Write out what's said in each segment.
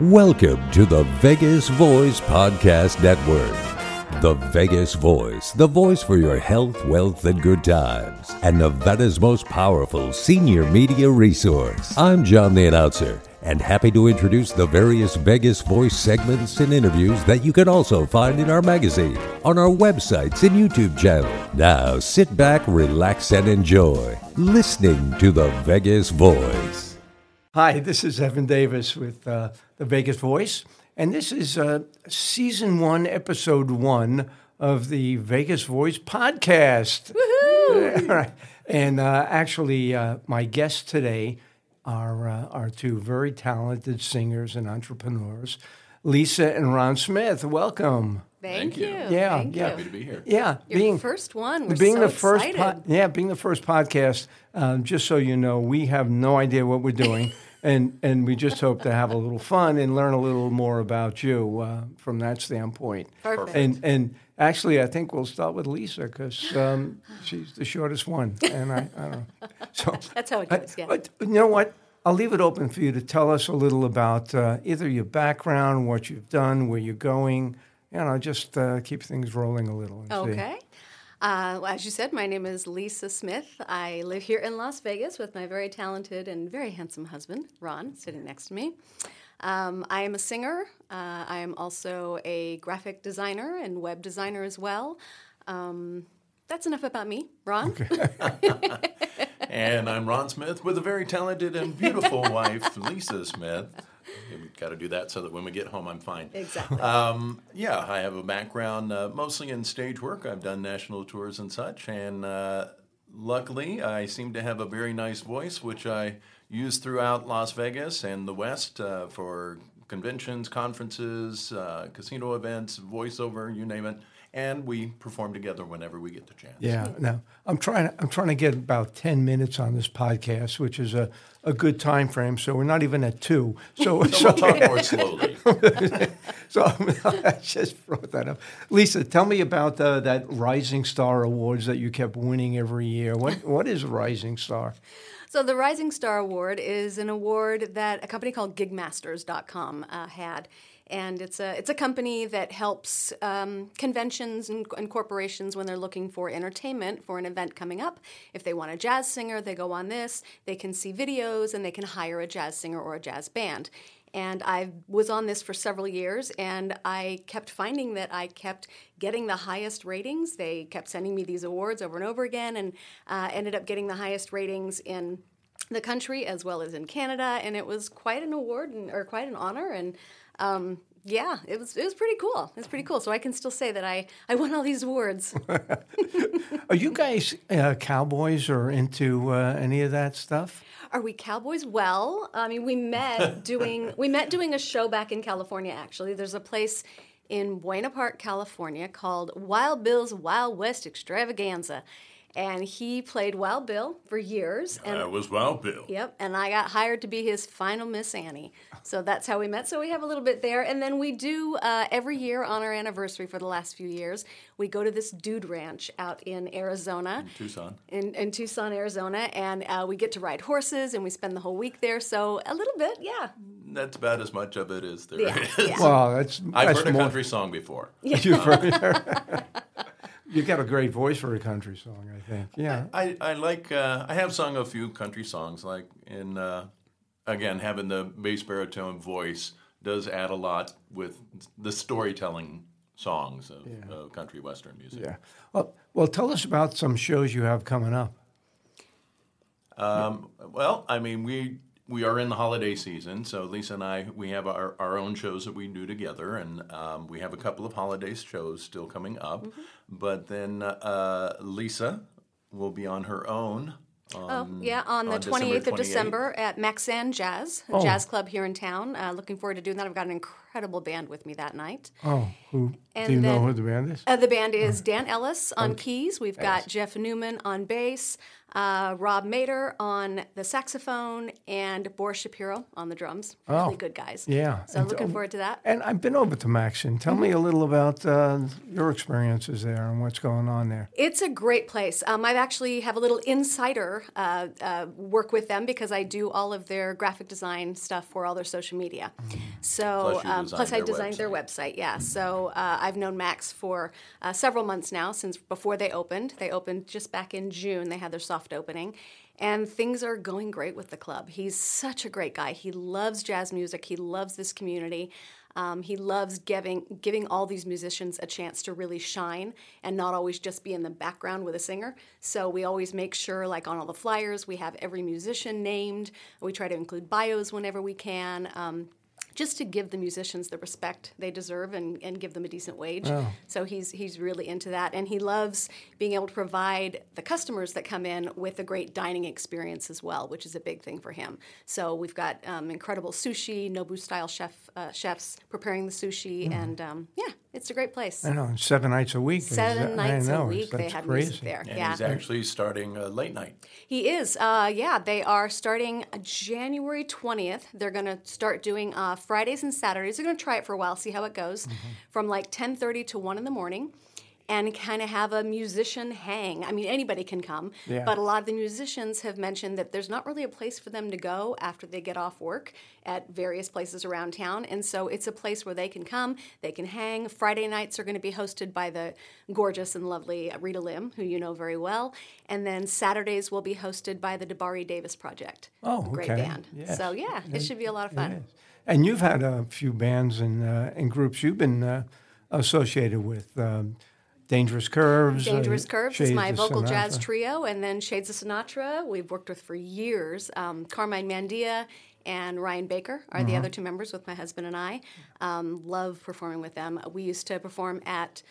Welcome to the Vegas Voice Podcast Network. The Vegas Voice, the voice for your health, wealth, and good times, and Nevada's most powerful senior media resource. I'm John the Announcer, and happy to introduce the various Vegas Voice segments and interviews that you can also find in our magazine, on our websites, and YouTube channel. Now sit back, relax, and enjoy listening to the Vegas Voice. Hi, this is Evan Davis with uh, the Vegas Voice, and this is uh, season one, episode one of the Vegas Voice podcast. Woohoo! And uh, actually, uh, my guests today are, uh, are two very talented singers and entrepreneurs, Lisa and Ron Smith. Welcome. Thank, Thank you. you. Yeah, Thank yeah. you. Happy to be here. Yeah, Your first one. We're being so the first, excited. yeah, being the first podcast. Um, just so you know, we have no idea what we're doing, and and we just hope to have a little fun and learn a little more about you uh, from that standpoint. Perfect. And and actually, I think we'll start with Lisa because um, she's the shortest one, and I, I don't know. So That's how it I- goes, yeah. but you know what? I'll leave it open for you to tell us a little about uh, either your background, what you've done, where you're going. You know, just uh, keep things rolling a little. and see. Okay. Uh, well, as you said, my name is Lisa Smith. I live here in Las Vegas with my very talented and very handsome husband, Ron, sitting next to me. Um, I am a singer. Uh, I am also a graphic designer and web designer as well. Um, that's enough about me. Ron? And I'm Ron Smith with a very talented and beautiful wife, Lisa Smith. We've got to do that so that when we get home, I'm fine. Exactly. Um, yeah, I have a background uh, mostly in stage work. I've done national tours and such, and uh, luckily, I seem to have a very nice voice, which I use throughout Las Vegas and the West uh, for conventions, conferences, uh, casino events, voiceover, you name it. And we perform together whenever we get the chance. Yeah, Now I'm trying. I'm trying to get about ten minutes on this podcast, which is a, a good time frame. So we're not even at two. So So so, we'll talk more slowly. so I just brought that up. Lisa, tell me about uh, that Rising Star Awards that you kept winning every year. What what is Rising Star? So the Rising Star Award is an award that a company called Gigmasters.com uh, had, and it's a it's a company that helps um, conventions and, and corporations when they're looking for entertainment for an event coming up. If they want a jazz singer, they go on this. They can see videos and they can hire a jazz singer or a jazz band. And I was on this for several years, and I kept finding that I kept getting the highest ratings. They kept sending me these awards over and over again, and uh, ended up getting the highest ratings in the country as well as in Canada. And it was quite an award and, or quite an honor. And um, yeah, it was it was pretty cool. It was pretty cool. So I can still say that I I won all these awards. Are you guys uh, cowboys or into uh, any of that stuff? Are we cowboys? Well, I mean, we met doing we met doing a show back in California. Actually, there's a place in Buena Park, California, called Wild Bill's Wild West Extravaganza, and he played Wild Bill for years. And That was Wild Bill. Yep, and I got hired to be his final Miss Annie. So that's how we met. So we have a little bit there. And then we do uh, every year on our anniversary for the last few years, we go to this dude ranch out in Arizona. in Tucson. In, in Tucson, Arizona, and uh, we get to ride horses, and we spend the whole week there. So a little bit, yeah, That's about as much of it as there is. yeah, yeah. Well, that's I've that's heard a more- country song before. You've heard- you got a great voice for a country song, I think. Yeah. I, I like uh, I have sung a few country songs like in uh, again having the bass baritone voice does add a lot with the storytelling songs of, of country western music. Yeah. Well, well, tell us about some shows you have coming up. Um, well, I mean we we are in the holiday season, so Lisa and I we have our, our own shows that we do together, and um, we have a couple of holiday shows still coming up. But then uh, Lisa will be on her own. Oh, yeah, on the on December 28th of December at Maxan Jazz, a jazz club here in town. Uh, looking forward to doing that. I've got an incredible band with me that night. Oh, who And do you know who the band is? Uh, the band is Dan Ellis on keys. We've got Jeff Newman on bass, uh, Rob Mater on the saxophone, and Boris Shapiro on the drums. Oh. Really good guys. Yeah. So And- looking forward to that. And I've been over to Maxan. Tell me a little about uh, your experiences there and what's going on there. It's a great place. Um, I actually have a little insider uh, uh, work with them because I do all of their graphic design stuff for all their social media. So Plus um, plus I designed their website. Yeah. So uh, I've known Max for uh, several months now since before they opened. They opened just back in June. They had their soft opening. And things are going great with the club. He's such a great guy. He loves jazz music. He loves this community. Um, he loves giving giving all these musicians a chance to really shine and not always just be in the background with a singer. So we always make sure, like on all the flyers, we have every musician named. We try to include bios whenever we can. Um, just to give the musicians the respect they deserve and, and give them a decent wage. So he's he's really into that, and he loves being able to provide the customers that come in with a great dining experience as well, which is a big thing for him. So we've got um, incredible sushi, Nobu style chef uh, chefs preparing the sushi, and um, yeah, it's a great place. I know, seven nights a week. Seven I nights know, a week they that's had crazy. music there. And yeah, he's actually starting uh, late night. He is. Uh, yeah, they are starting January 20th. They're going to start doing uh, Fridays and Saturdays. They're going to try it for a while, see how it goes, from like 10:30 to 1 in the morning. And kind of have a musician hang. I mean, anybody can come, Yeah. but a lot of the musicians have mentioned that there's not really a place for them to go after they get off work at various places around town. And so it's a place where they can come, they can hang. Friday nights are going to be hosted by the gorgeous and lovely Rita Lim, who you know very well. And then Saturdays will be hosted by the Debari Davis Project. Oh, a great band. Yes. So yeah, it should be a lot of fun. And you've had a few bands and, uh, and groups you've been uh, associated with. Um, Dangerous Curves. uh, Dangerous Curves is my of vocal jazz trio, and then Shades of Sinatra, we've worked with for years. Um, Carmine Mandia and Ryan Baker are Mm-hmm. the other two members with my husband and I. Um, love performing with them. We used to perform at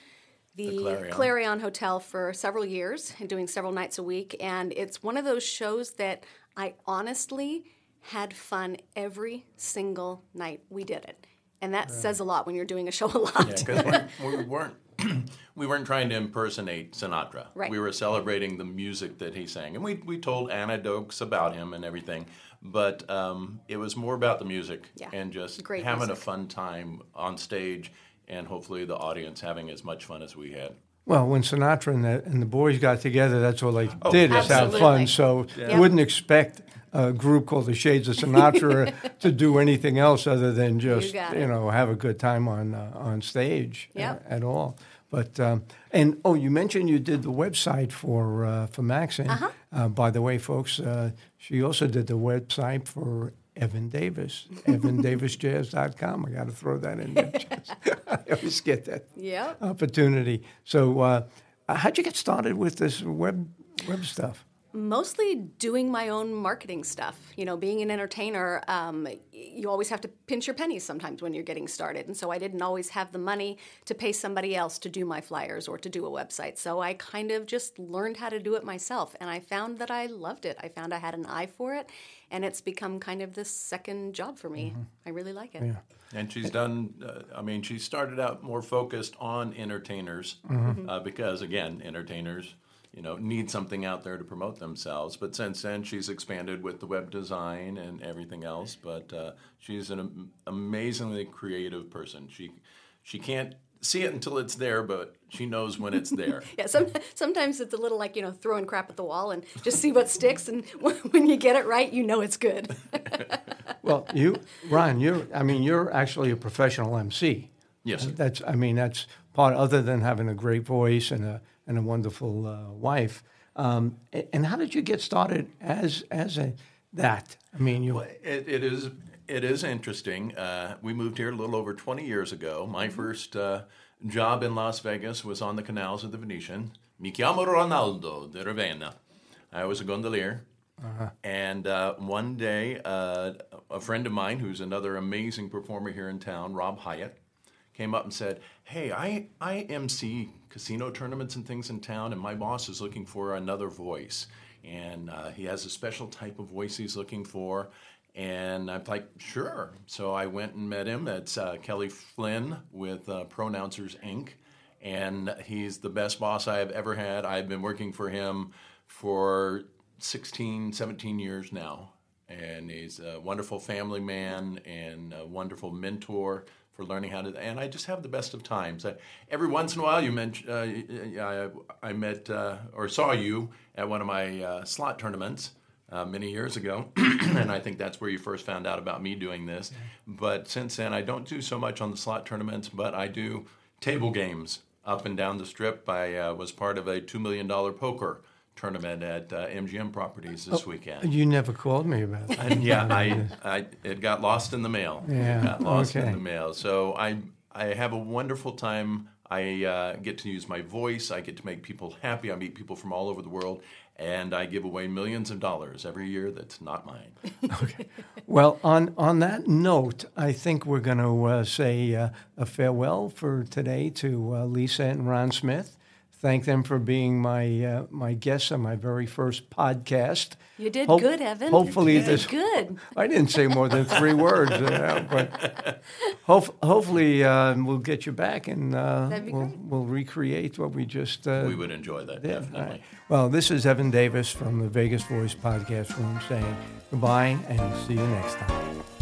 the, The Clarion. Clarion Hotel for several years and doing several nights a week. And it's one of those shows that I honestly had fun every single night we did it. And that says a lot when you're doing a show a lot. Yeah, because we weren't we weren't trying to impersonate Sinatra. Right. We were celebrating the music that he sang, and we we told anecdotes about him and everything. But um, it was more about the music Yeah. and just Great having music. a fun time on stage, and hopefully the audience having as much fun as we had. Well, when Sinatra and the, and the boys got together, that's all they Oh, did is have fun. So Yeah. you wouldn't expect a group called the Shades of Sinatra to do anything else other than just got you, know have a good time on uh, on stage Yep. at all. But um, and oh, you mentioned you did the website for uh, for Maxine. Uh-huh. Uh, by the way, folks, uh, she also did the website for Evan Davis, evandavisjazz.com. I got to throw that in there. I always get that Yep. opportunity. So, uh, how'd you get started with this web web stuff? Mostly doing my own marketing stuff. You know, being an entertainer, um, you always have to pinch your pennies sometimes when you're getting started. And so I didn't always have the money to pay somebody else to do my flyers or to do a website. So I kind of just learned how to do it myself. And I found that I loved it. I found I had an eye for it. And it's become kind of this second job for me. I really like it. Yeah. And she's done. Uh, I mean, she started out more focused on entertainers Mm-hmm. uh, because, again, entertainers, you know, need something out there to promote themselves. But since then, she's expanded with the web design and everything else. But uh, she's an am- amazingly creative person. She she can't see it until it's there, but she knows when it's there. Yeah, some, sometimes it's a little like, you know, throwing crap at the wall and just see what sticks. And when you get it right, you know it's good. Well, you, Ron, you're. I mean, you're actually a professional MC. Yes, sir. That's. I mean, that's part. Other than having a great voice and a and a wonderful uh, wife. Um, and how did you get started as as a that? I mean, you. It, it is it is interesting. Uh, we moved here a little over 20 years ago. My first uh, job in Las Vegas was on the canals of the Venetian. Mi chiamo Ronaldo de Ravenna. I was a gondolier. And uh, one day, uh, a friend of mine, who's another amazing performer here in town, Rob Hyatt, came up and said, "Hey, I I MC casino tournaments and things in town, and my boss is looking for another voice, and uh, he has a special type of voice he's looking for." And I'm like, "Sure." So I went and met him. It's uh, Kelly Flynn with uh, Pronouncers Inc. And he's the best boss I have ever had. I've been working for him for 16, 17 years now and he's a wonderful family man and a wonderful mentor for learning how to. And I just have the best of times. I, every once in a while, you mentioned uh, I, I met uh, or saw you at one of my uh, slot tournaments uh, many years ago, and I think that's where you first found out about me doing this. But since then, I don't do so much on the slot tournaments, but I do table games up and down the strip. I uh, was part of a $2 million poker tournament at uh, MGM Properties this weekend. You never called me about that. And yeah, I, I it got lost in the mail. Yeah, it got lost okay. in the mail. So I I have a wonderful time. I uh, get to use my voice. I get to make people happy. I meet people from all over the world, and I give away millions of dollars every year. That's not mine. Okay. Well, on, on that note, I think we're going to uh, say uh, a farewell for today to uh, Lisa and Ron Smith. Thank them for being my uh, my guests on my very first podcast. You did Hope- good, Evan. Hopefully, you did this good. I didn't say more than three words, uh, but hope, hopefully uh, we'll get you back and uh, we'll, we'll recreate what we just uh, we would enjoy that did. definitely. All right. Well, this is Evan Davis from the Vegas Voice Podcast Room saying goodbye and see you next time.